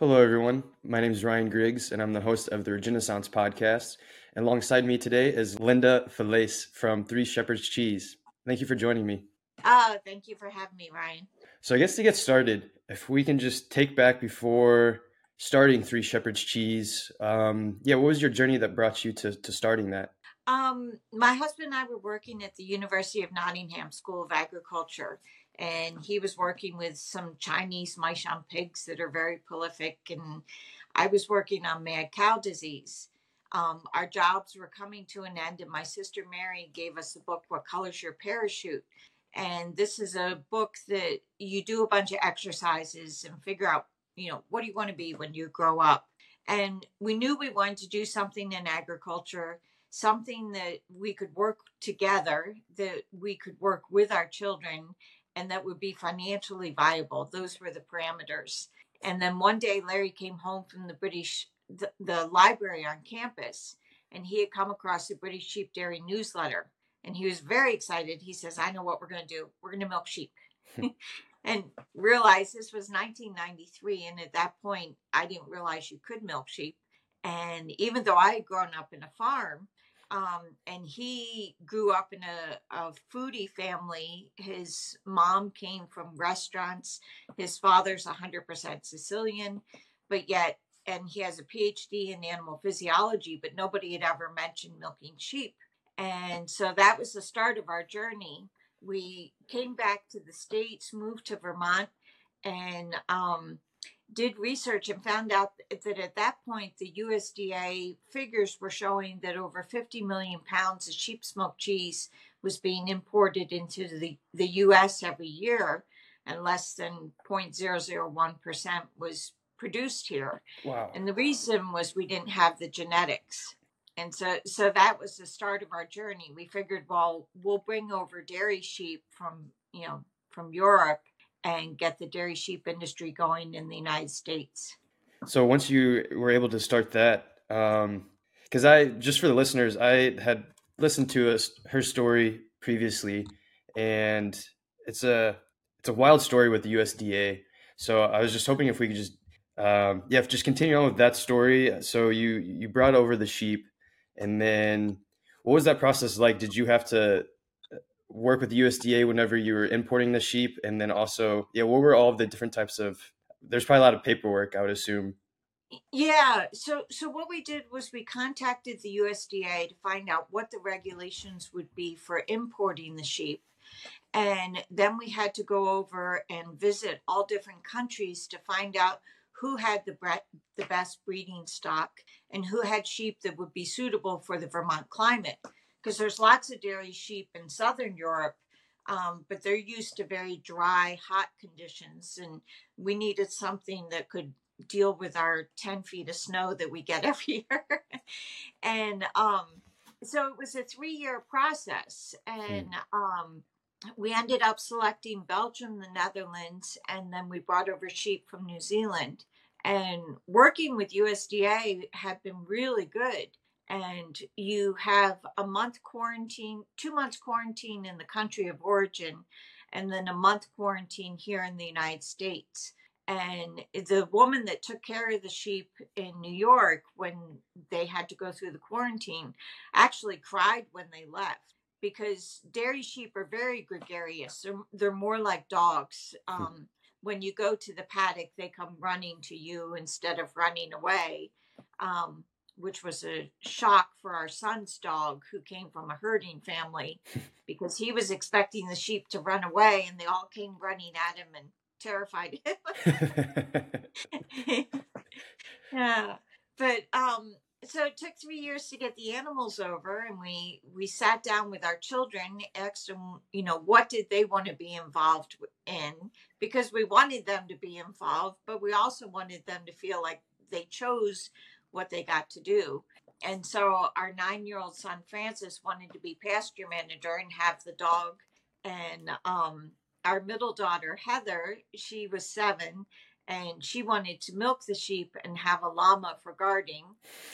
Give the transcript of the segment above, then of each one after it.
Hello, everyone. My name is Ryan Griggs, and I'm the host of the Renaissance podcast. And alongside me today is Linda Faillace from Three Shepherds Cheese. Thank you for joining me. Oh, thank you for having me, Ryan. So, I guess to get started, if we can just take back before starting Three Shepherds Cheese, um, yeah, what was your journey that brought you to, to starting that? Um, my husband and I were working at the University of Nottingham School of Agriculture, and he was working with some Chinese Meishan pigs that are very prolific, and I was working on mad cow disease. Um, our jobs were coming to an end, and my sister Mary gave us the book, What Color's Your Parachute? And this is a book that you do a bunch of exercises and figure out, you know, what do you want to be when you grow up? And we knew we wanted to do something in agriculture, something that we could work together, that we could work with our children, and that would be financially viable. Those were the parameters. And then one day, Larry came home from the British, the, the library on campus, and he had come across the British Sheep Dairy newsletter. And he was very excited. He says, I know what we're going to do. We're going to milk sheep. Hmm. and realized this was 1993. And at that point, I didn't realize you could milk sheep. And even though I had grown up in a farm, um, and he grew up in a, a foodie family. His mom came from restaurants. His father's 100% Sicilian, but yet, and he has a PhD in animal physiology, but nobody had ever mentioned milking sheep. And so that was the start of our journey. We came back to the States, moved to Vermont, and um, did research and found out that at that point the USDA figures were showing that over 50 million pounds of sheep smoked cheese was being imported into the, the US every year and less than 0.001% was produced here. Wow. And the reason was we didn't have the genetics. And so so that was the start of our journey. We figured well we'll bring over dairy sheep from, you know, from Europe and get the dairy sheep industry going in the United States. So once you were able to start that, because um, I just for the listeners, I had listened to a, her story previously, and it's a it's a wild story with the USDA. So I was just hoping if we could just um, yeah, just continue on with that story. So you you brought over the sheep, and then what was that process like? Did you have to work with USDA whenever you were importing the sheep, and then also, yeah, what were all the different types of? There's probably a lot of paperwork, I would assume. Yeah. So so what we did was we contacted the USDA to find out what the regulations would be for importing the sheep. And then we had to go over and visit all different countries to find out who had the bre- the best breeding stock and who had sheep that would be suitable for the Vermont climate because there's lots of dairy sheep in southern Europe, um, but they're used to very dry, hot conditions, and we needed something that could deal with our 10 feet of snow that we get every year. and um, so it was a three year process, and um, we ended up selecting Belgium, the Netherlands, and then we brought over sheep from New Zealand. And working with USDA had been really good and you have a month quarantine, two months quarantine in the country of origin, and then a month quarantine here in the United States. And the woman that took care of the sheep in New York when they had to go through the quarantine actually cried when they left because dairy sheep are very gregarious. They're, they're more like dogs. Hmm. Um, when you go to the paddock, they come running to you instead of running away. Um, which was a shock for our son's dog who came from a herding family because he was expecting the sheep to run away and they all came running at him and terrified him. yeah. But um so it took three years to get the animals over and we we sat down with our children asked them you know what did they want to be involved in because we wanted them to be involved but we also wanted them to feel like they chose what they got to do. And so our nine year old son, Francis, wanted to be pasture manager and have the dog. And um, our middle daughter, Heather, she was seven and she wanted to milk the sheep and have a llama for guarding.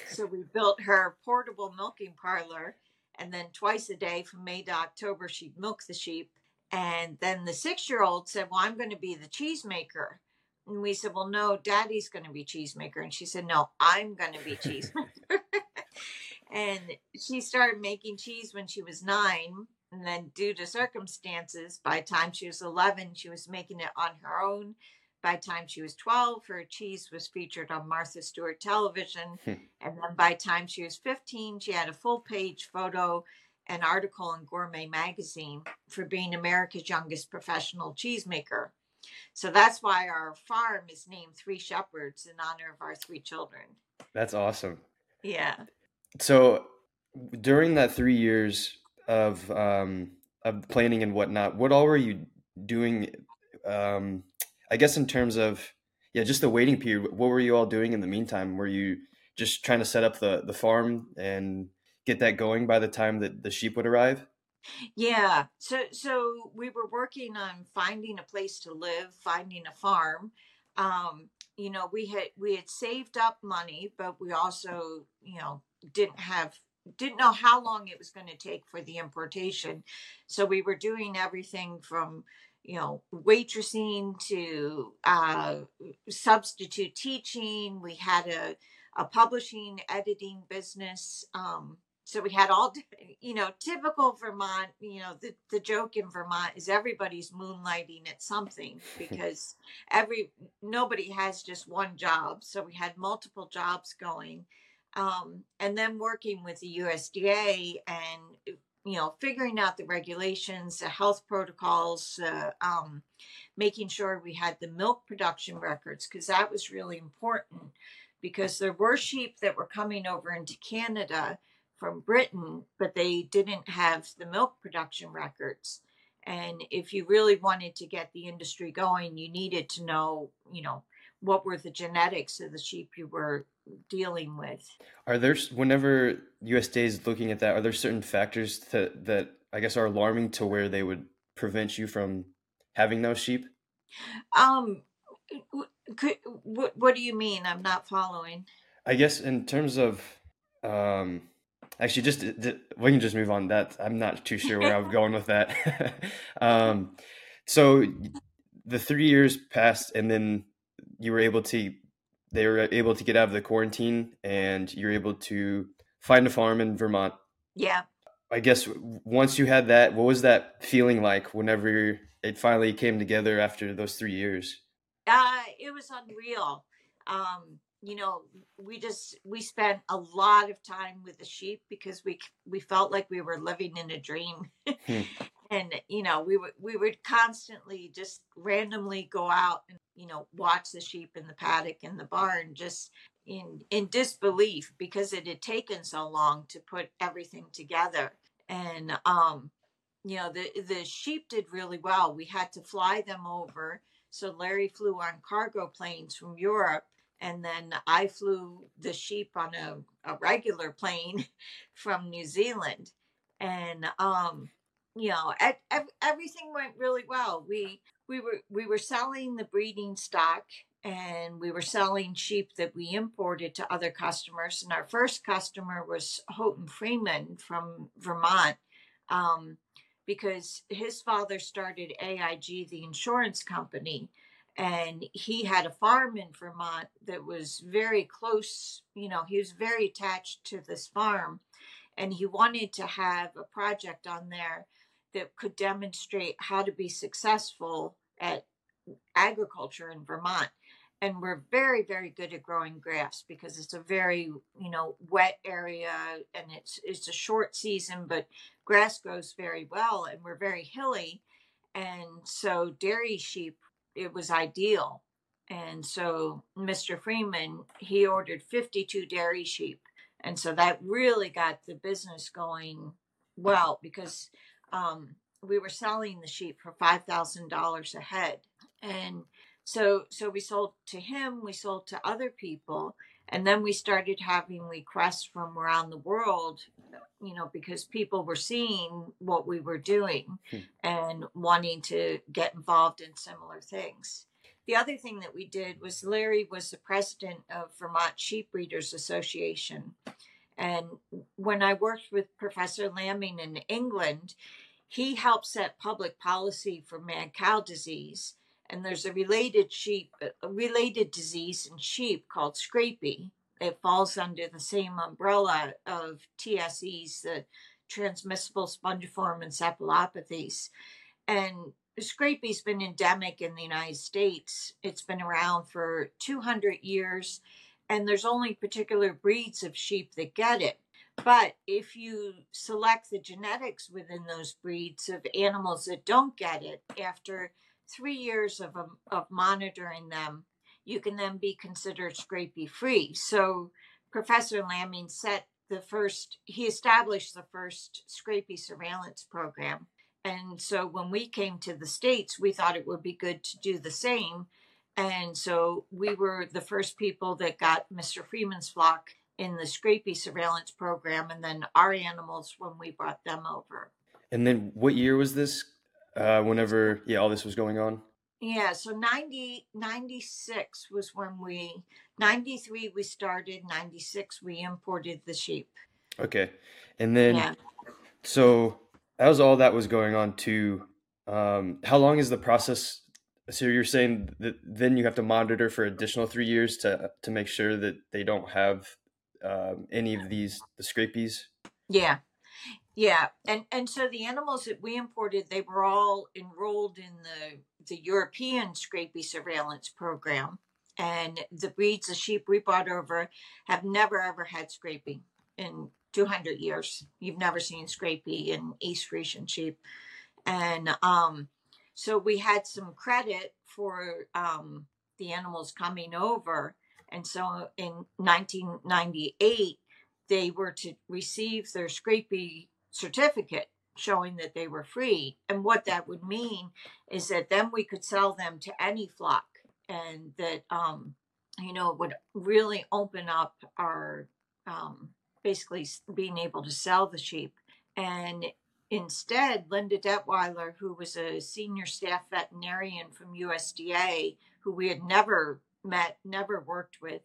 So we built her portable milking parlor. And then twice a day from May to October, she'd milk the sheep. And then the six year old said, Well, I'm going to be the cheesemaker. And we said, Well, no, daddy's going to be cheesemaker. And she said, No, I'm going to be cheesemaker. and she started making cheese when she was nine. And then, due to circumstances, by the time she was 11, she was making it on her own. By the time she was 12, her cheese was featured on Martha Stewart television. Hmm. and then by the time she was 15, she had a full page photo and article in Gourmet magazine for being America's youngest professional cheesemaker. So that's why our farm is named Three Shepherds in honor of our three children. That's awesome. Yeah. So during that three years of um, of planning and whatnot, what all were you doing? Um, I guess in terms of yeah, just the waiting period. What were you all doing in the meantime? Were you just trying to set up the the farm and get that going by the time that the sheep would arrive? Yeah. So so we were working on finding a place to live, finding a farm. Um, you know, we had we had saved up money, but we also, you know, didn't have didn't know how long it was going to take for the importation. So we were doing everything from you know waitressing to uh, substitute teaching. We had a a publishing editing business. Um, so we had all you know typical vermont you know the, the joke in vermont is everybody's moonlighting at something because every nobody has just one job so we had multiple jobs going um, and then working with the usda and you know figuring out the regulations the health protocols uh, um, making sure we had the milk production records because that was really important because there were sheep that were coming over into canada from Britain, but they didn't have the milk production records. And if you really wanted to get the industry going, you needed to know, you know, what were the genetics of the sheep you were dealing with. Are there, whenever USDA is looking at that, are there certain factors that, that I guess are alarming to where they would prevent you from having those sheep? Um, could, what, what do you mean? I'm not following. I guess in terms of, um, actually just we can just move on. That i'm not too sure where i'm going with that. Um, so the three years passed and then you were able to they were able to get out of the quarantine and you're able to find a farm in vermont. Yeah. I guess once you had that what was that feeling like whenever it finally came together after those three years? Uh it was unreal. Um you know we just we spent a lot of time with the sheep because we we felt like we were living in a dream. Hmm. and you know we would we would constantly just randomly go out and you know watch the sheep in the paddock in the barn just in in disbelief because it had taken so long to put everything together. And um you know the the sheep did really well. We had to fly them over. So larry flew on cargo planes from europe and then I flew the sheep on a, a regular plane from New Zealand, and um, you know, everything went really well. We we were we were selling the breeding stock, and we were selling sheep that we imported to other customers. And our first customer was Houghton Freeman from Vermont. Um, because his father started AIG, the insurance company, and he had a farm in Vermont that was very close. You know, he was very attached to this farm, and he wanted to have a project on there that could demonstrate how to be successful at agriculture in Vermont. And we're very, very good at growing grass because it's a very, you know, wet area and it's it's a short season, but grass grows very well and we're very hilly. And so dairy sheep it was ideal. And so Mr. Freeman, he ordered 52 dairy sheep. And so that really got the business going well because um, we were selling the sheep for $5,000 a head. And so so we sold to him, we sold to other people, and then we started having requests from around the world you know because people were seeing what we were doing hmm. and wanting to get involved in similar things. The other thing that we did was larry was the president of vermont sheep breeders association. And when i worked with professor Lamming in england he helped set public policy for mad cow disease and there's a related sheep, a related disease in sheep called scrapie. It falls under the same umbrella of TSEs, the transmissible spongiform encephalopathies. And scrapie's been endemic in the United States. It's been around for 200 years, and there's only particular breeds of sheep that get it. But if you select the genetics within those breeds of animals that don't get it, after three years of, um, of monitoring them, you can then be considered scrapie free. So Professor Lamming set the first, he established the first scrapie surveillance program. And so when we came to the States, we thought it would be good to do the same. And so we were the first people that got Mr. Freeman's flock in the scrapie surveillance program, and then our animals when we brought them over. And then what year was this? Uh, whenever, yeah, all this was going on? Yeah, so 90, 96 was when we, 93 we started, 96 we imported the sheep. Okay. And then, yeah. so as all that was going on too, um, how long is the process? So you're saying that then you have to monitor for additional three years to to make sure that they don't have um, any of these the scrapies. Yeah, yeah, and and so the animals that we imported, they were all enrolled in the the European scrapie surveillance program, and the breeds of sheep we brought over have never ever had scrapie in 200 years. You've never seen scrapie in East Frisian sheep, and um, so we had some credit for um, the animals coming over and so in 1998, they were to receive their scrapie certificate showing that they were free. And what that would mean is that then we could sell them to any flock and that, um, you know, would really open up our um, basically being able to sell the sheep. And instead, Linda Detwiler, who was a senior staff veterinarian from USDA, who we had never met, never worked with,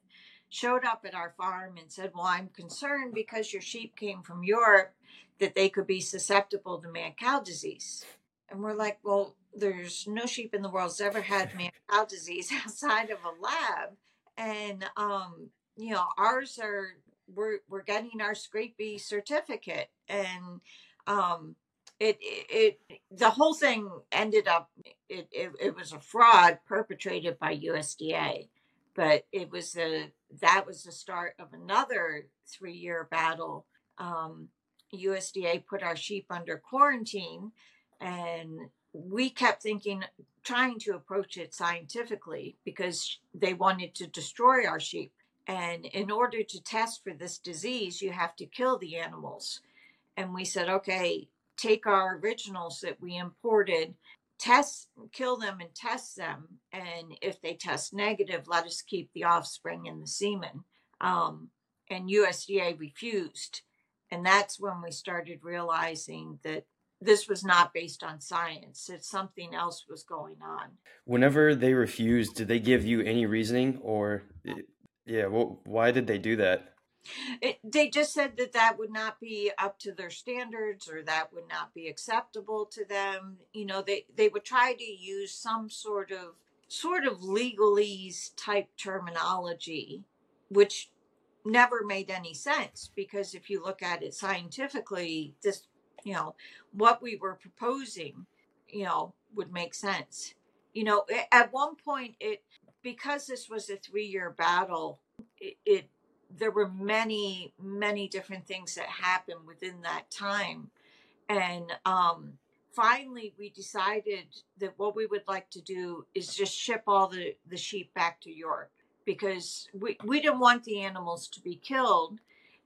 showed up at our farm and said, Well, I'm concerned because your sheep came from Europe that they could be susceptible to mad cow disease. And we're like, Well, there's no sheep in the world that's ever had mad cow disease outside of a lab. And, um, you know, ours are, we're, we're getting our scrapie certificate. And, um, it, it, it the whole thing ended up it, it, it was a fraud perpetrated by USDA but it was a that was the start of another three year battle um, USDA put our sheep under quarantine and we kept thinking trying to approach it scientifically because they wanted to destroy our sheep and in order to test for this disease you have to kill the animals and we said okay take our originals that we imported, test, kill them and test them. And if they test negative, let us keep the offspring in the semen. Um, and USDA refused. And that's when we started realizing that this was not based on science, that something else was going on. Whenever they refused, did they give you any reasoning or, eh, yeah, well, why did they do that? It, they just said that that would not be up to their standards or that would not be acceptable to them. You know, they, they would try to use some sort of sort of legalese type terminology, which never made any sense because if you look at it scientifically, this you know, what we were proposing, you know, would make sense. You know, at one point it because this was a three year battle, it, it there were many, many different things that happened within that time. And um, finally, we decided that what we would like to do is just ship all the, the sheep back to Europe because we, we didn't want the animals to be killed.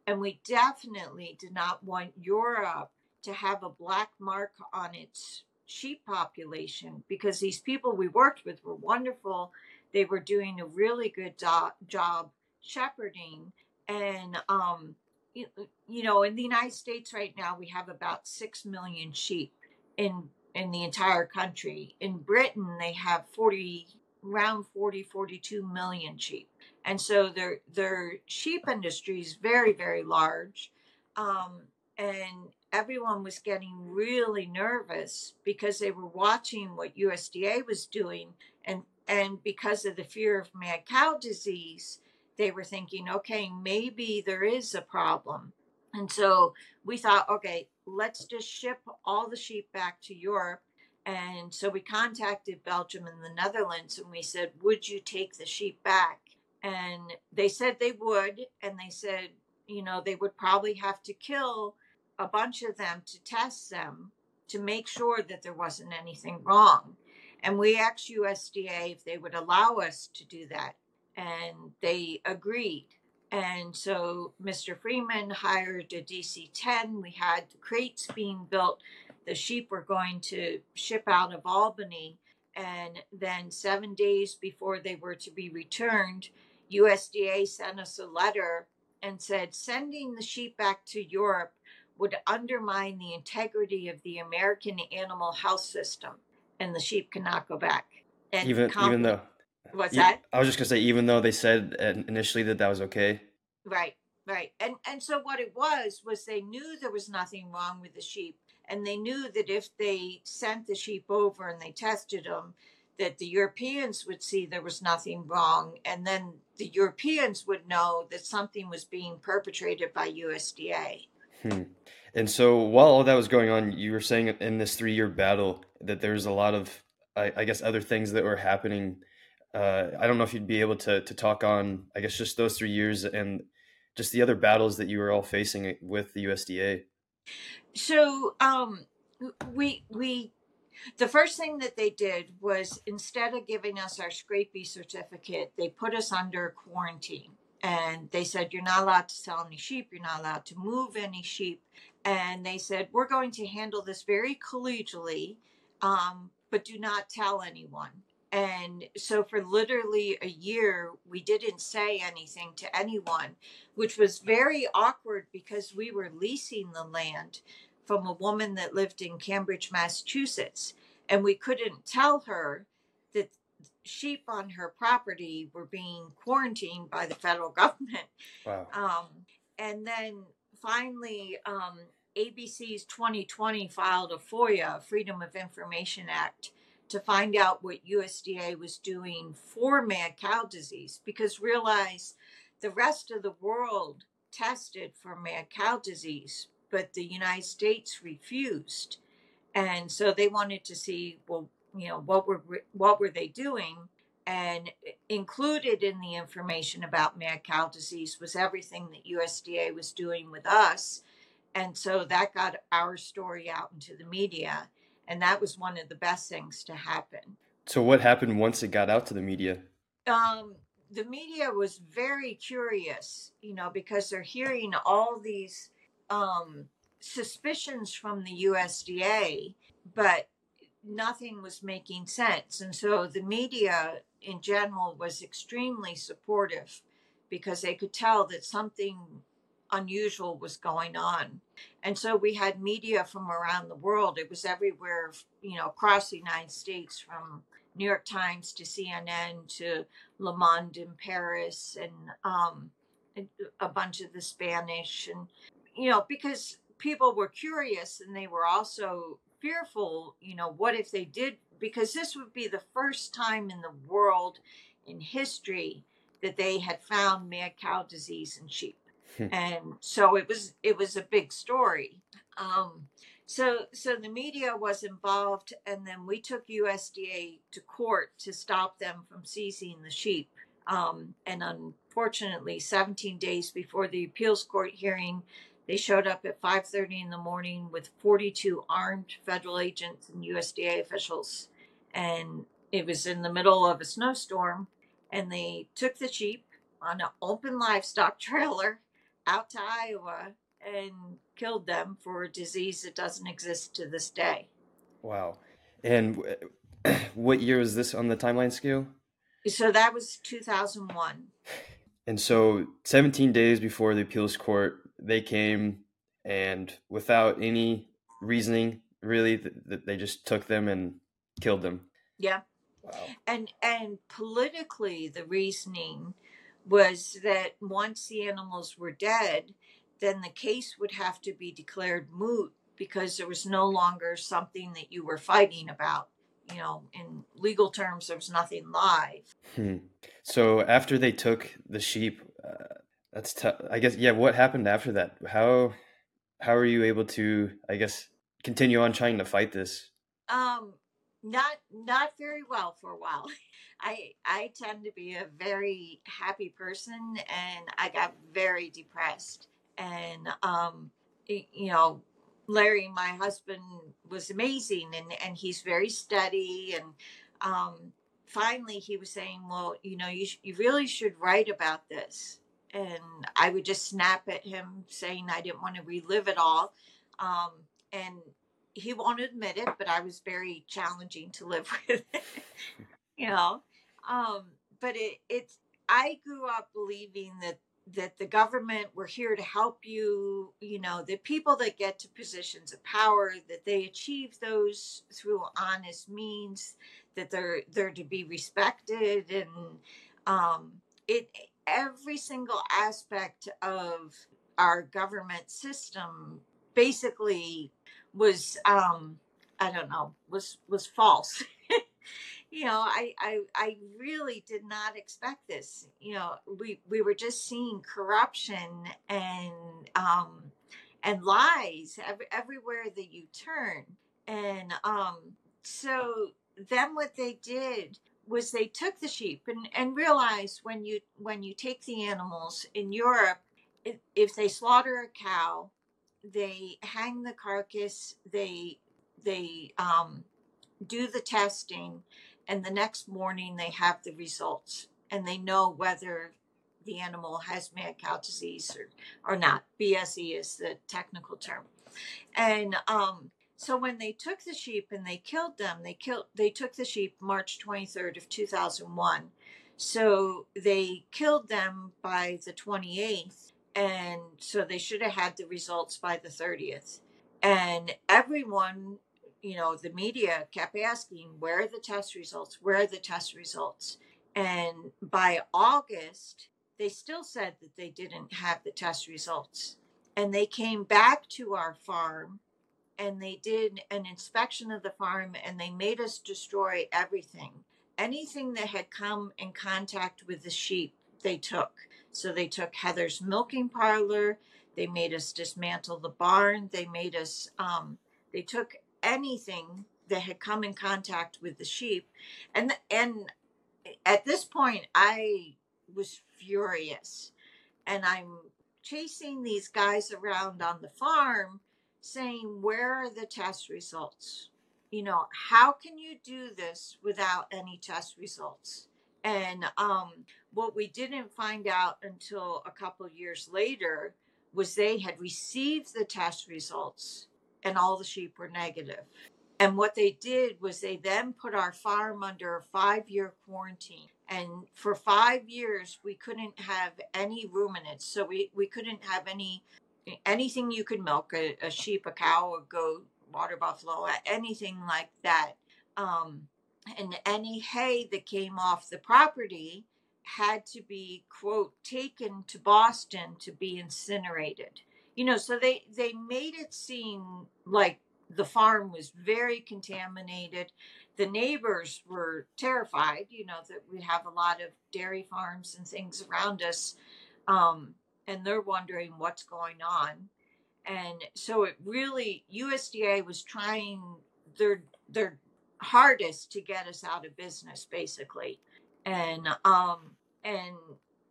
And we definitely did not want Europe to have a black mark on its sheep population because these people we worked with were wonderful. They were doing a really good do- job shepherding and um you, you know in the united states right now we have about 6 million sheep in in the entire country in britain they have 40 around 40 42 million sheep. And so their their sheep industry is very very large um, and everyone was getting really nervous because they were watching what USDA was doing and and because of the fear of mad cow disease they were thinking okay maybe there is a problem. And so we thought okay let's just ship all the sheep back to Europe and so we contacted Belgium and the Netherlands and we said would you take the sheep back and they said they would and they said you know they would probably have to kill a bunch of them to test them to make sure that there wasn't anything wrong. And we asked USDA if they would allow us to do that, and they agreed. And so Mr. Freeman hired a DC 10. We had the crates being built. The sheep were going to ship out of Albany. And then, seven days before they were to be returned, USDA sent us a letter and said, sending the sheep back to Europe would undermine the integrity of the American animal health system, and the sheep cannot go back. And even even though what's that? I was just gonna say, even though they said initially that that was okay. Right, right, and and so what it was was they knew there was nothing wrong with the sheep, and they knew that if they sent the sheep over and they tested them, that the Europeans would see there was nothing wrong, and then the Europeans would know that something was being perpetrated by USDA. Hmm. And so while all that was going on, you were saying in this three year battle that there's a lot of, I, I, guess, other things that were happening. Uh, I don't know if you'd be able to to talk on, I guess, just those three years and just the other battles that you were all facing with the USDA. So um, we we the first thing that they did was instead of giving us our scrapie certificate, they put us under quarantine. And they said you're not allowed to sell any sheep. You're not allowed to move any sheep. And they said we're going to handle this very collegially um, but do not tell anyone and so for literally a year we didn't say anything to anyone which was very awkward because we were leasing the land from a woman that lived in cambridge massachusetts and we couldn't tell her that sheep on her property were being quarantined by the federal government. Wow. Um, and then finally, um, ABC's 20/20 filed a FOIA, Freedom of Information Act, to find out what USDA was doing for mad cow disease because realize the rest of the world tested for mad cow disease, but the United States refused. And so they wanted to see, well, you know what were what were they doing? And included in the information about mad cow disease was everything that USDA was doing with us. And so that got our story out into the media and that was one of the best things to happen so what happened once it got out to the media um, the media was very curious you know because they're hearing all these um, suspicions from the USDA but nothing was making sense. And so the media in general was extremely supportive because they could tell that something unusual was going on. And so we had media from around the world. It was everywhere, you know, across the United States from New York Times to CNN to Le Monde in Paris and um, a bunch of the Spanish. And, you know, because people were curious and they were also fearful, you know, what if they did? Because this would be the first time in the world in history that they had found mad cow disease in sheep. And so it was it was a big story. Um, so so the media was involved and then we took USDA to court to stop them from seizing the sheep. Um, and unfortunately, 17 days before the appeals court hearing, they showed up at 5:30 in the morning with 42 armed federal agents and USDA officials, and it was in the middle of a snowstorm. And they took the sheep on an open livestock trailer out to Iowa and killed them for a disease that doesn't exist to this day. Wow! And what year was this on the timeline scale? So that was 2001. And so 17 days before the appeals court they came and without any reasoning, really, th- they just took them and killed them. Yeah. Wow. And and politically, the reasoning was that once the animals were dead, then the case would have to be declared moot because there was no longer something that you were fighting about. You know, in legal terms, there was nothing live. Hmm. So after they took the sheep, uh, that's tough. I guess yeah. What happened after that? How how are you able to? I guess continue on trying to fight this. Um, not not very well for a while. I I tend to be a very happy person, and I got very depressed. And um, you know, Larry, my husband, was amazing, and and he's very steady. And um, finally, he was saying, "Well, you know, you sh- you really should write about this." And I would just snap at him, saying I didn't want to relive it all. Um, and he won't admit it, but I was very challenging to live with. you know, um, but it it's I grew up believing that that the government were here to help you. You know, the people that get to positions of power that they achieve those through honest means. That they're they're to be respected and um, it every single aspect of our government system basically was um i don't know was was false. You know I, I i really did not expect this. You know we we were just seeing corruption and um and lies every, everywhere that you turn. And um so then what they did was they took the sheep and and realized when you when you take the animals in europe if they slaughter a cow they hang the carcass they they um, do the testing and the next morning they have the results and they know whether the animal has mad cow disease or, or not. Bse is the technical term. And um, so when they took the sheep and they killed them they killed they took the sheep march 23rd of 2001 so they killed them by the 28th and so they should have had the results by the 30th and everyone you know the media kept asking where are the test results? Where are the test results? And by august they still said that they didn't have the test results. And they came back to our farm and they did an inspection of the farm and they made us destroy everything. Anything that had come in contact with the sheep they took so they took Heather's milking parlor. They made us dismantle the barn. They made us, um, they took anything that had come in contact with the sheep. And, and at this point, I was furious. And I'm chasing these guys around on the farm saying, Where are the test results? You know, how can you do this without any test results? And um, what we didn't find out until a couple years later was they had received the test results and all the sheep were negative. And what they did was they then put our farm under a five year quarantine. And for five years, we couldn't have any ruminants. So we, we couldn't have any anything you could milk a, a sheep, a cow, a goat, water buffalo, anything like that. Um, and any hay that came off the property had to be quote taken to boston to be incinerated. You know so they they made it seem like the farm was very contaminated. The neighbors were terrified you know that we have a lot of dairy farms and things around us um, and they're wondering what's going on. And so it really usda was trying their their hardest to get us out of business basically. And um and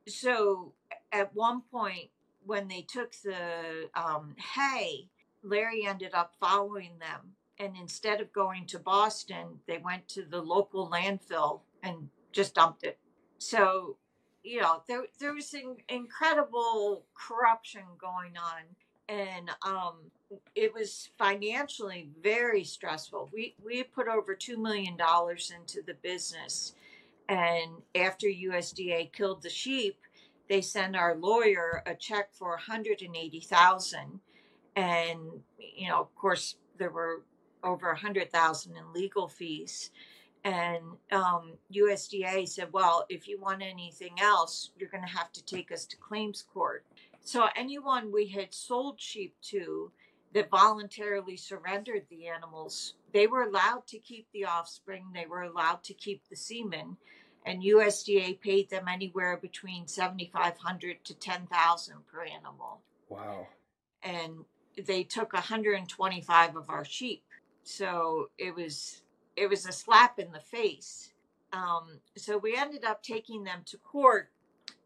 so at one point when they took the um, hay larry ended up following them. And instead of going to boston they went to the local landfill and just dumped it. So you know there there was an incredible corruption going on and um, it was financially very stressful. We we put over two million dollars into the business, and after USDA killed the sheep, they sent our lawyer a check for one hundred and eighty thousand, and you know, of course, there were over a hundred thousand in legal fees. And um, USDA said, well, if you want anything else, you're going to have to take us to claims court. So anyone we had sold sheep to that voluntarily surrendered the animals. They were allowed to keep the offspring, they were allowed to keep the semen, and USDA paid them anywhere between 7500 to 10,000 per animal. Wow. And they took 125 of our sheep. So it was it was a slap in the face. Um, so we ended up taking them to court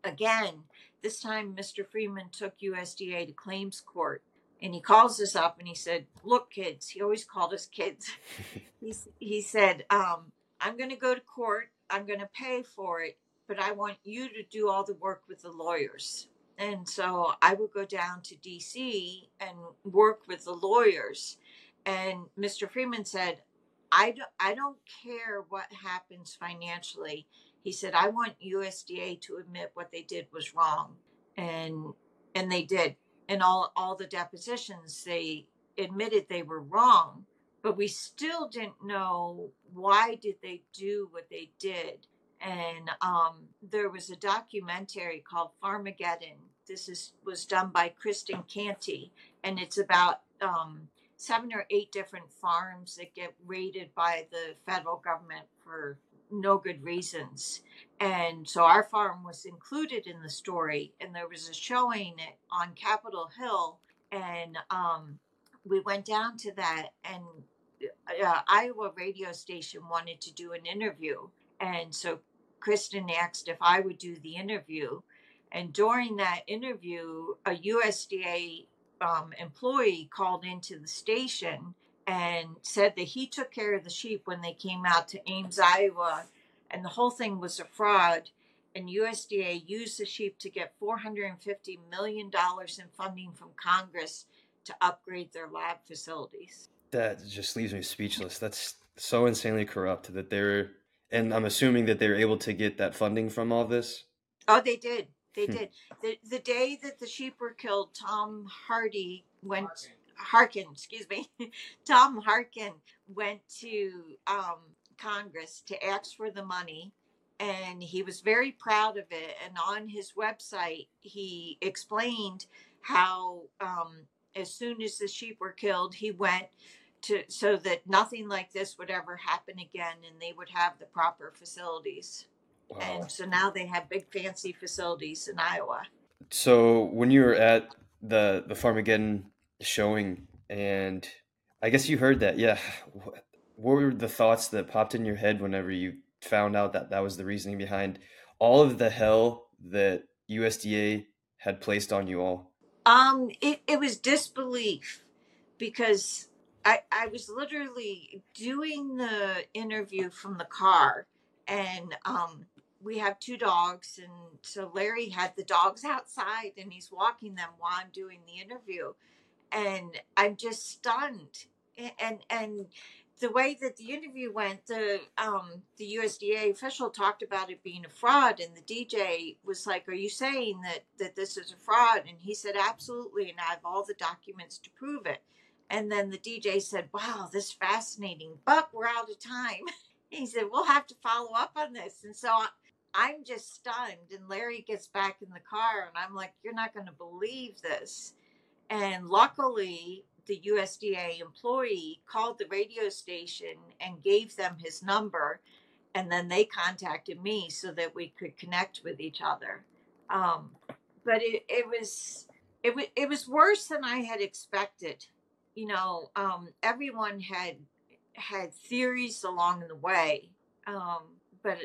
again. This time, Mr. Freeman took USDA to claims court and he calls us up and he said, Look, kids, he always called us kids. he, he said, um, I'm going to go to court, I'm going to pay for it, but I want you to do all the work with the lawyers. And so I would go down to DC and work with the lawyers. And Mr. Freeman said, I don't, I don't care what happens financially. He said, I want USDA to admit what they did was wrong. And and they did. In all all the depositions, they admitted they were wrong, but we still didn't know why did they do what they did. And um, there was a documentary called Farmageddon. This is was done by Kristin Canty, and it's about um, seven or eight different farms that get raided by the federal government for no good reasons. And so our farm was included in the story, and there was a showing on Capitol Hill, and um, we went down to that, and uh, Iowa radio station wanted to do an interview, and so Kristin asked if I would do the interview, and during that interview, a USDA um, employee called into the station and said that he took care of the sheep when they came out to Ames, Iowa, and the whole thing was a fraud. And USDA used the sheep to get $450 million in funding from Congress to upgrade their lab facilities. That just leaves me speechless. That's so insanely corrupt that they're, and I'm assuming that they're able to get that funding from all this. Oh, they did. They hmm. did. The the day that the sheep were killed, Tom Hardy went Harkin, excuse me. Tom Harkin went to um, Congress to ask for the money and he was very proud of it and on his website he explained how um, as soon as the sheep were killed he went to so that nothing like this would ever happen again and they would have the proper facilities Wow. And so now they have big fancy facilities in Iowa. So when you were at the the Farmageddon showing, and I guess you heard that, yeah. What were the thoughts that popped in your head whenever you found out that that was the reasoning behind all of the hell that USDA had placed on you all? Um, it, it was disbelief because I, I was literally doing the interview from the car and um, we have two dogs and so larry had the dogs outside and he's walking them while i'm doing the interview and i'm just stunned and and the way that the interview went the um the usda official talked about it being a fraud and the dj was like are you saying that that this is a fraud and he said absolutely and i have all the documents to prove it and then the dj said wow this is fascinating but we're out of time he said we'll have to follow up on this and so I'm just stunned. And Larry gets back in the car, and I'm like, You're not going to believe this. And luckily, the USDA employee called the radio station and gave them his number. And then they contacted me so that we could connect with each other. Um, but it, it was it, was it was worse than I had expected. You know, um, everyone had had theories along the way, um, but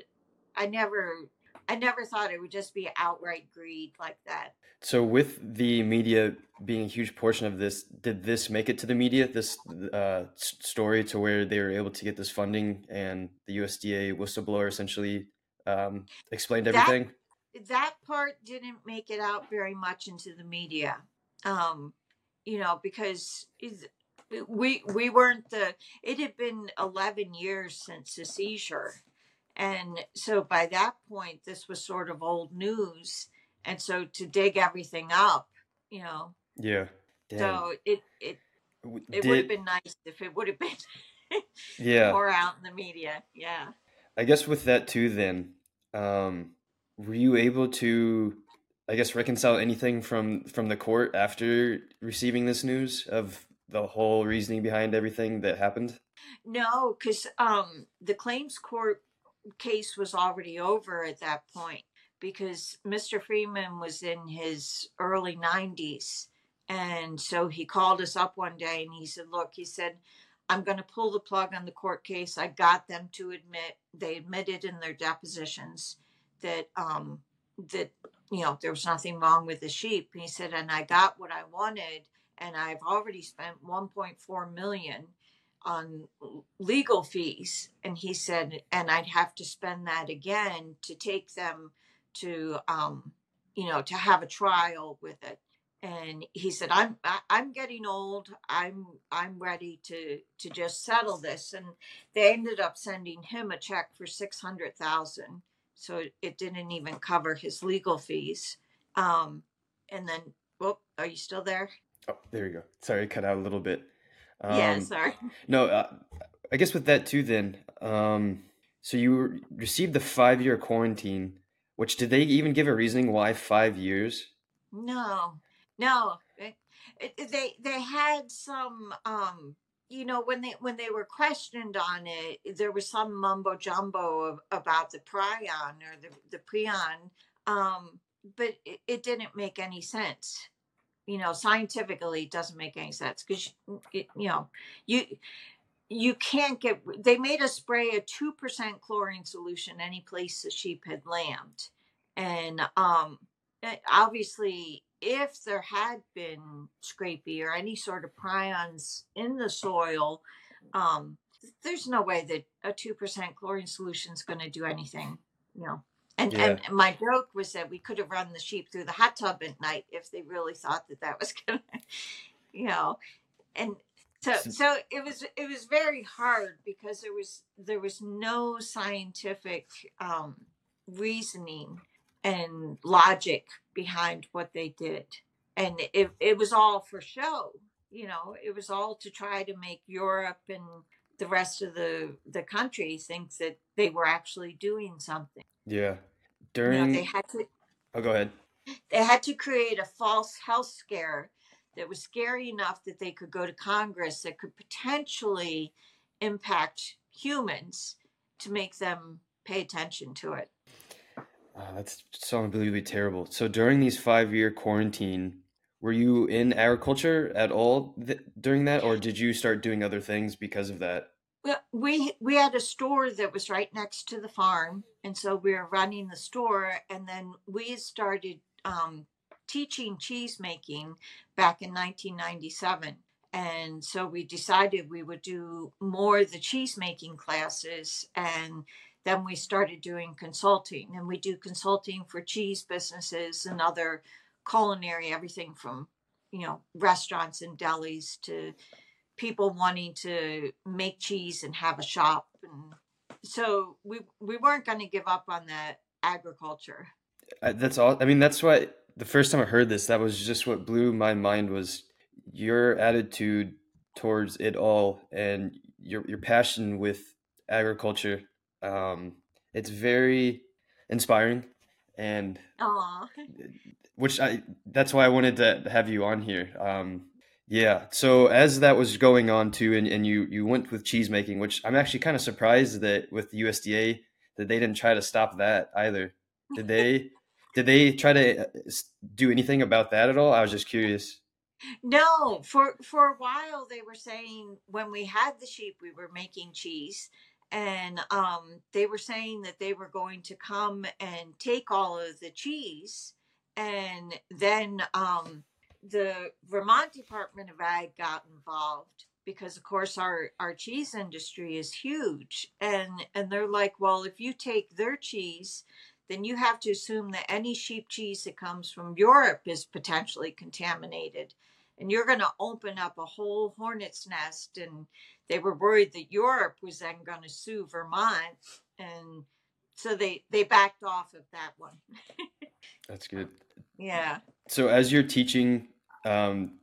I never I never thought it would just be outright greed like that. So, with the media being a huge portion of this, did this make it to the media? This uh, story to where they were able to get this funding, and the USDA whistleblower essentially um, explained everything. That, that, part didn't make it out very much into the media, um, you know, because we we weren't the. It had been eleven years since the seizure, and so by that point, this was sort of old news. And so to dig everything up, you know. Yeah. Damn. So it it it Did, would have been nice if it would have been yeah more out in the media. Yeah. I guess with that too, then, um, were you able to, I guess, reconcile anything from from the court after receiving this news of the whole reasoning behind everything that happened? No, because um, the claims court case was already over at that point because Mr. Freeman was in his early 90s. And so he called us up one day and he said, Look, he said, I'm going to pull the plug on the court case. I got them to admit, they admitted in their depositions that, um, that, you know, there was nothing wrong with the sheep. he said, and I got what I wanted and I've already spent 1.4 million on legal fees. And he said, and I'd have to spend that again to take them to, um, you know, to have a trial with it. And he said, "I'm I, I'm getting old. I'm I'm ready to to just settle this." And they ended up sending him a check for six hundred thousand, so it didn't even cover his legal fees. Um, and then, well, are you still there? Oh, there you go. Sorry, cut out a little bit. Um, yeah, sorry. No, uh, I guess with that too. Then, um, so you received the five-year quarantine. Which did they even give a reasoning why five years? No, no. It, it, they they had some. Um, you know, when they when they were questioned on it, there was some mumbo jumbo about the prion or the the prion. Um, but it, it didn't make any sense you know scientifically it doesn't make any sense because you you know you you can't get they made us spray a 2% chlorine solution any place the sheep had lambed and um eh, obviously if there had been scrapie or any sort of prions in the soil um there's no way that a 2% chlorine solution is going to do anything you know and, yeah. and my joke was that we could have run the sheep through the hot tub at night if they really thought that that was gonna, you know, and so so it was it was very hard because there was there was no scientific um, reasoning and logic behind what they did, and it it was all for show. You know, it was all to try to make Europe and the rest of the the country thinks that they were actually doing something. Yeah. During you know, they had to Oh, go ahead. They had to create a false health scare that was scary enough that they could go to Congress that could potentially impact humans to make them pay attention to it. Oh, that's so unbelievably terrible. So during these five year quarantine, were you in agriculture at all th- during that, or did you start doing other things because of that? Well, we we had a store that was right next to the farm, and so we were running the store, and then we started um, teaching cheese making back in 1997. And so we decided we would do more of the cheese making classes, and then we started doing consulting, and we do consulting for cheese businesses and other culinary, everything from you know restaurants and delis to people wanting to make cheese and have a shop and so we we weren't going to give up on that agriculture. That's all i mean that's why the first time i heard this that was just what blew my mind was your attitude towards it all and your your passion with agriculture. Um it's very inspiring and Aww. which i that's why i wanted to have you on here um yeah. So as that was going on too, and, and you you went with cheese making, which I'm actually kind of surprised that with the USDA that they didn't try to stop that either. Did they? did they try to uh, do anything about that at all? I was just curious. No, for for a while they were saying when we had the sheep, we were making cheese, and um, they were saying that they were going to come and take all of the cheese, and then um, the Vermont Department of Ag got involved because of course our our cheese industry is huge and and they're like well if you take their cheese then you have to assume that any sheep cheese that comes from Europe is potentially contaminated and you're going to open up a whole hornet's nest and they were worried that Europe was then going to sue Vermont and so they they backed off of that one that's good yeah so as you're teaching um,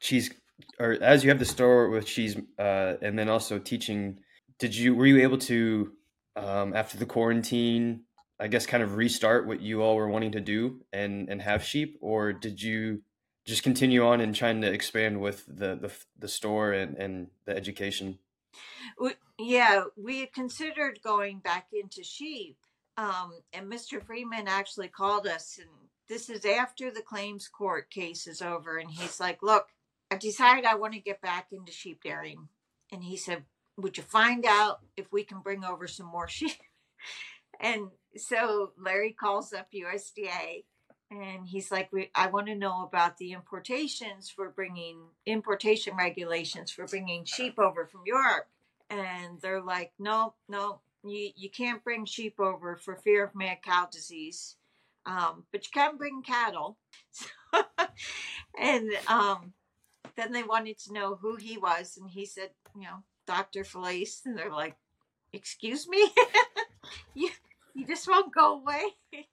cheese, or as you have the store with cheese, uh, and then also teaching, did you were you able to um, after the quarantine? I guess kind of restart what you all were wanting to do and and have sheep, or did you just continue on and trying to expand with the the, the store and, and the education? We, yeah, we considered going back into sheep, um, and Mr. Freeman actually called us, and this is after the claims court case is over, and he's like, "Look, I've decided I want to get back into sheep dairying," and he said, "Would you find out if we can bring over some more sheep?" and so Larry calls up USDA and he's like i want to know about the importations for bringing importation regulations for bringing sheep over from europe and they're like no no you, you can't bring sheep over for fear of mad cow disease um, but you can bring cattle. And um, then they wanted to know who he was and he said you know dr Faillace. And they're like excuse me? You, you just won't go away?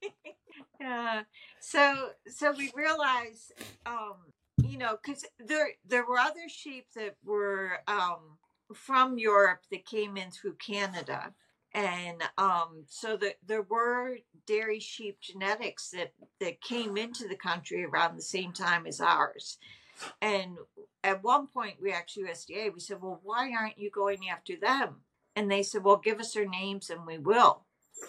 Yeah so so we realized um you know because there there were other sheep that were um from europe that came in through canada. And um so that there were dairy sheep genetics that that came into the country around the same time as ours. And at one point we asked usda we said well why aren't you going after them? And they said well give us their names and we will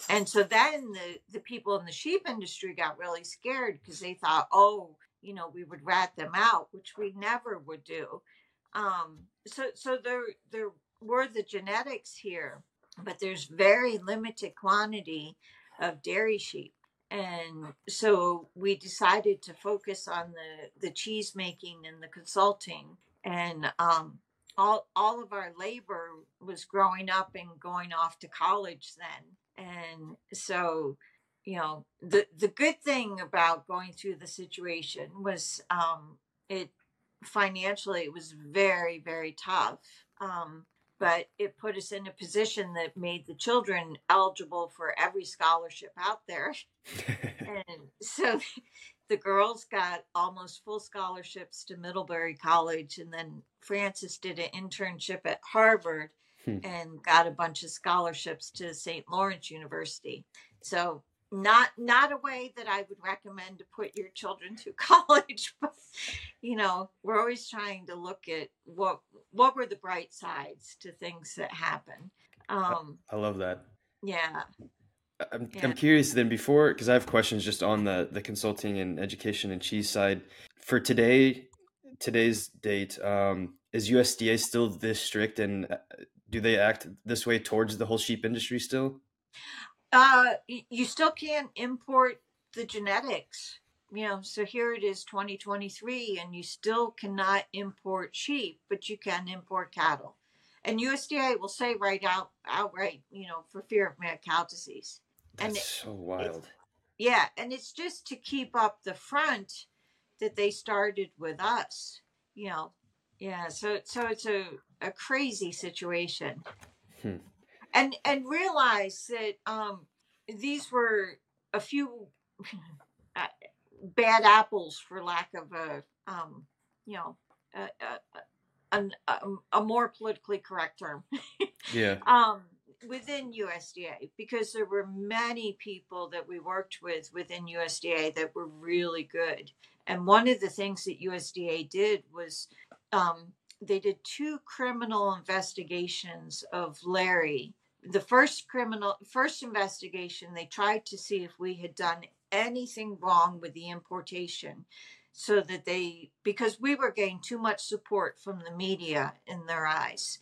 and so then the the people in the sheep industry got really scared because they thought oh you know we would rat them out which we never would do. Um so so there there were the genetics here but there's very limited quantity of dairy sheep. And so we decided to focus on the the cheese making and the consulting. And um all all of our labor was growing up and going off to college then and so you know the the good thing about going through the situation was um it financially it was very very tough um but it put us in a position that made the children eligible for every scholarship out there. And so the girls got almost full scholarships to middlebury college and then francis did an internship at harvard hmm. and got a bunch of scholarships to St. Lawrence University. So not not a way that I would recommend to put your children through college, but you know, we're always trying to look at what what were the bright sides to things that happen. Um I love that. Yeah. I'm, yeah. I'm curious then before because I have questions just on the the consulting and education and cheese side for today today's date um, is USDA still this strict and uh, do they act this way towards the whole sheep industry still? Uh, you still can't import the genetics. You know, so here it is 2023, and you still cannot import sheep, but you can import cattle. And USDA will say right out outright, you know, for fear of mad cow disease. That's and so wild. Yeah, and it's just to keep up the front that they started with us. You know, yeah. So so it's a a crazy situation. Hmm. And and realize that um, these were a few uh, bad apples, for lack of a um, you know a, a, a, a more politically correct term. yeah. Um, within USDA because there were many people that we worked with within USDA that were really good. And one of the things that USDA did was um, they did two criminal investigations of Larry. The first criminal first investigation, they tried to see if we had done anything wrong with the importation so that they because we were getting too much support from the media in their eyes.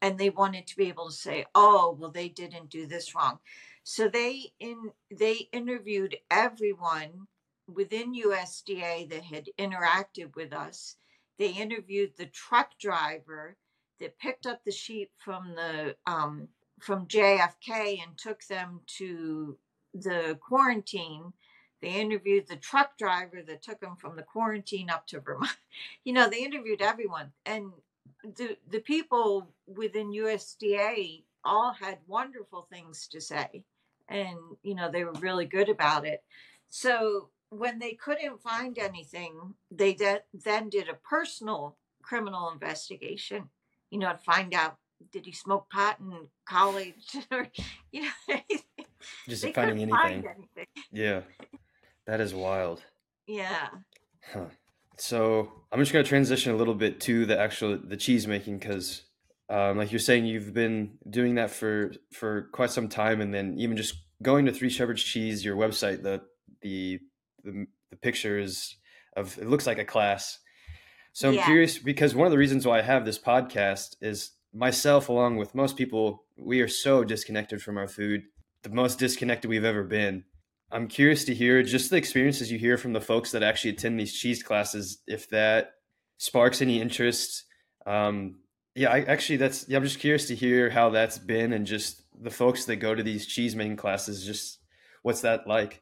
And they wanted to be able to say oh well they didn't do this wrong. So they in they interviewed everyone within USDA that had interacted with us they interviewed the truck driver that picked up the sheep from the um, from JFK and took them to the quarantine. They interviewed the truck driver that took them from the quarantine up to Vermont. You know, they interviewed everyone, and the the people within USDA all had wonderful things to say, and you know they were really good about it. So when they couldn't find anything, they de- then did a personal criminal investigation, you know, to find out did he smoke pot in college or, you know, just finding anything. Find anything. Yeah. That is wild. Yeah. Huh. so I'm just going to transition a little bit to the actual the cheese making because, um, like you're saying, you've been doing that for for quite some time, and then even just going to Three Shepherds Cheese, your website, the the the, the pictures of it looks like a class. So I'm Yeah. curious because one of the reasons why I have this podcast is myself, along with most people, we are so disconnected from our food, the most disconnected we've ever been. I'm curious to hear just the experiences you hear from the folks that actually attend these cheese classes, if that sparks any interest. Um, yeah, I actually that's yeah, I'm just curious to hear how that's been and just the folks that go to these cheese making classes, just what's that like?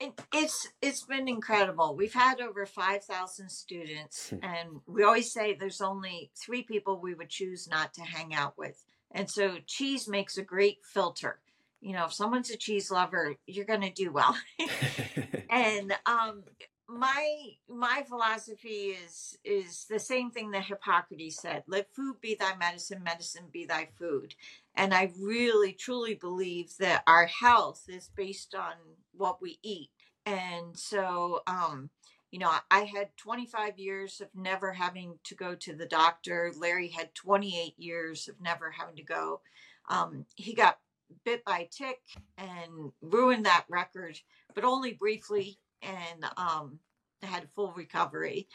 It, it's it's been incredible. We've had over five thousand students, Hmm. and we always say there's only three people we would choose not to hang out with. And so cheese makes a great filter. You know, if someone's a cheese lover, you're going to do well. and um my my philosophy is is the same thing that hippocrates said let food be thy medicine medicine be thy food and i really truly believe that our health is based on what we eat. And so um you know i had 25 years of never having to go to the doctor. Larry had 28 years of never having to go. Um, he got bit by a tick and ruined that record but only briefly and um had full recovery.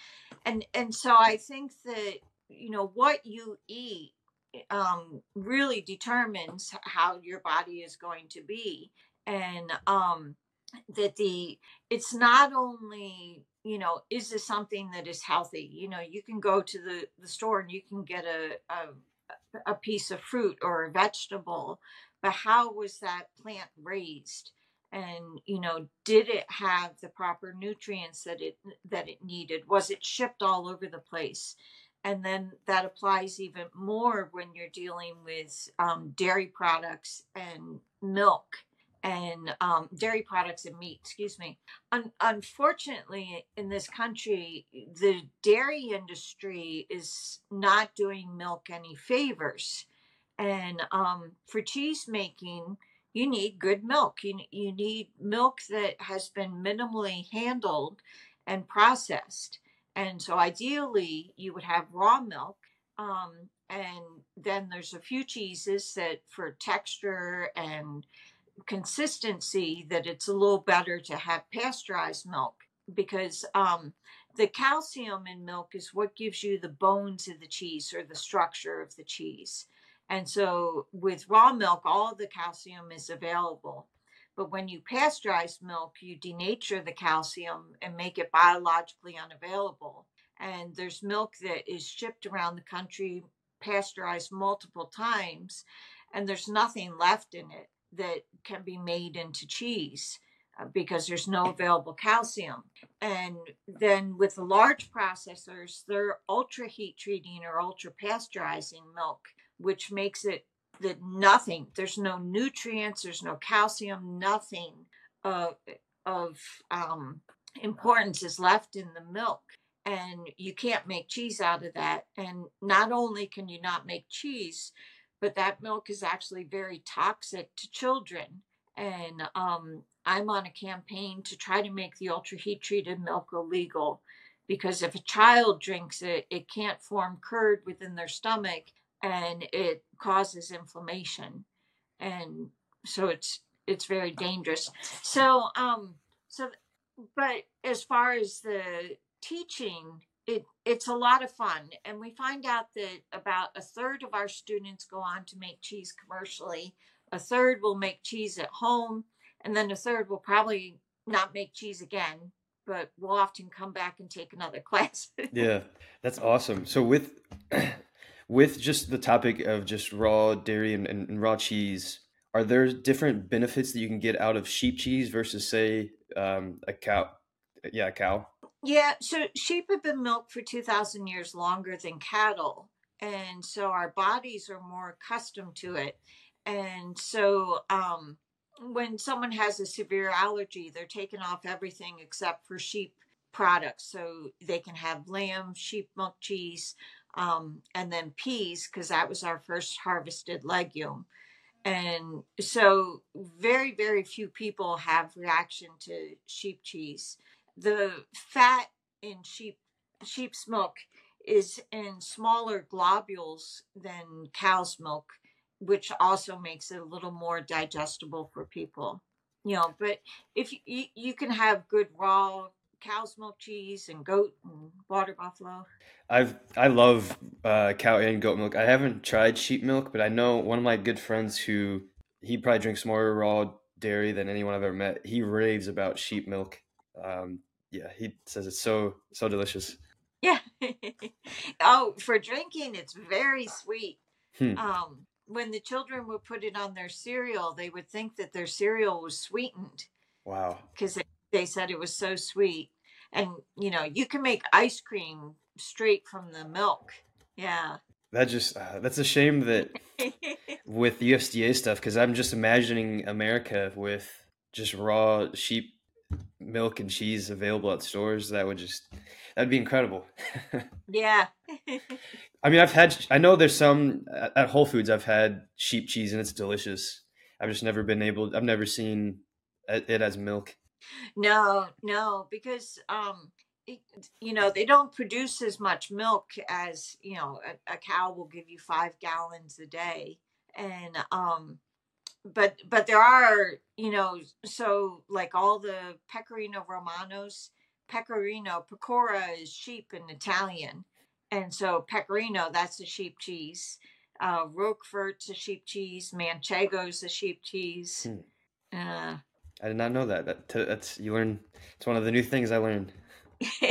And and so i think that you know what you eat um really determines how your body is going to be. And um that the it's not only you know is this something that is healthy? You know you can go to the the store and you can get a a, a piece of fruit or a vegetable but how was that plant raised? And you know did it have the proper nutrients that it that it needed? Was it shipped all over the place? And then that applies even more when you're dealing with um, dairy products and milk and um, dairy products and meat excuse me Un- unfortunately in this country the dairy industry is not doing milk any favors and um, for cheese making you need good milk. You, you need milk that has been minimally handled and processed. And so ideally, you would have raw milk. Um, and then there's a few cheeses that, for texture and consistency, that it's a little better to have pasteurized milk because um, the calcium in milk is what gives you the bones of the cheese or the structure of the cheese. And so with raw milk, all the calcium is available. But when you pasteurize milk, you denature the calcium and make it biologically unavailable. And there's milk that is shipped around the country, pasteurized multiple times, and there's nothing left in it that can be made into cheese uh, because there's no available calcium. And then with the large processors, they're ultra heat treating or ultra pasteurizing milk which makes it that nothing there's no nutrients there's no calcium nothing of of um, importance is left in the milk and you can't make cheese out of that and not only can you not make cheese but that milk is actually very toxic to children. And um, i'm on a campaign to try to make the ultra heat treated milk illegal because if a child drinks it it can't form curd within their stomach and it causes inflammation. And so it's it's very dangerous. so um so but as far as the teaching it it's a lot of fun and we find out that about a third of our students go on to make cheese commercially a third will make cheese at home and then a third will probably not make cheese again but will often come back and take another class Yeah, that's awesome. So with with just the topic of just raw dairy and, and, and raw cheese, are there different benefits that you can get out of sheep cheese versus say um, a cow? Yeah, a cow. Yeah, so sheep have been milked for 2,000 years longer than cattle. And so our bodies are more accustomed to it. And so um, when someone has a severe allergy, they're taking off everything except for sheep products. So they can have lamb, sheep milk cheese, um, and then peas, because that was our first harvested legume. And so very, very few people have reaction to sheep cheese the fat in sheep sheep's milk is in smaller globules than cow's milk, which also makes it a little more digestible for people. You know, but if you, you, can have good raw cow's milk cheese and goat and water buffalo. I've I love uh, cow and goat milk. I haven't tried sheep milk, but I know one of my good friends who he probably drinks more raw dairy than anyone I've ever met. He raves about sheep milk. Um, yeah, he says it's so so delicious. Yeah. oh, for drinking, it's very sweet. Hmm. Um, when the children would put it on their cereal, they would think that their cereal was sweetened Wow. because they, they said it was so sweet. And you know, you can make ice cream straight from the milk. Yeah. That just uh, that's a shame that with the USDA stuff because I'm just imagining America with just raw sheep milk and cheese available at stores. That would just that'd be incredible. yeah. I mean, I've had I know there's some at Whole Foods I've had sheep cheese and it's delicious. I've just never been able. I've never seen it as milk. no, no, because um it, you know, they don't produce as much milk as, you know, a, a cow will give you 5 gallons a day. And um but but there are you know so like all the pecorino romanos pecorino pecora is sheep in italian and so pecorino that's a sheep cheese uh roquefort's a sheep cheese manchego's a sheep cheese Hmm. uh I did not know that. That that's you learn. It's one of the new things I learned.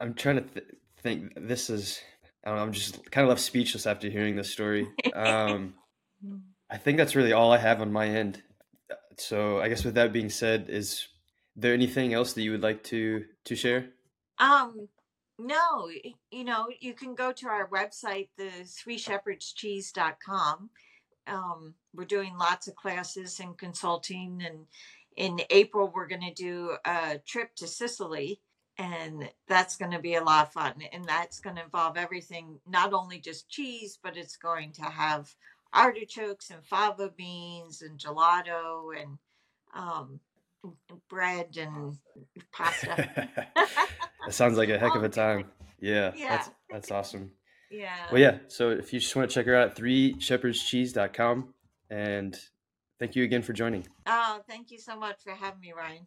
I'm trying to th- think. This is. I don't know. I'm just kind of left speechless after hearing this story. Um, I think that's really all I have on my end. So I guess with that being said, is there anything else that you would like to to share? um no you know you can go to our website the three shepherdscheese.com um, we're doing lots of classes and consulting and in april we're going to do a trip to sicily and that's going to be a lot of fun and that's going to involve everything not only just cheese but it's going to have artichokes and fava beans and gelato and um, bread and pasta that sounds like a heck of a time. Yeah, Yeah. that's that's awesome. yeah Well, yeah. So if you just want to check her out, three shepherdscheese.com. And thank you again for joining. oh thank you so much for having me ryan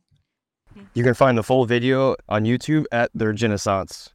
You can find the full video on YouTube at The Renaissance.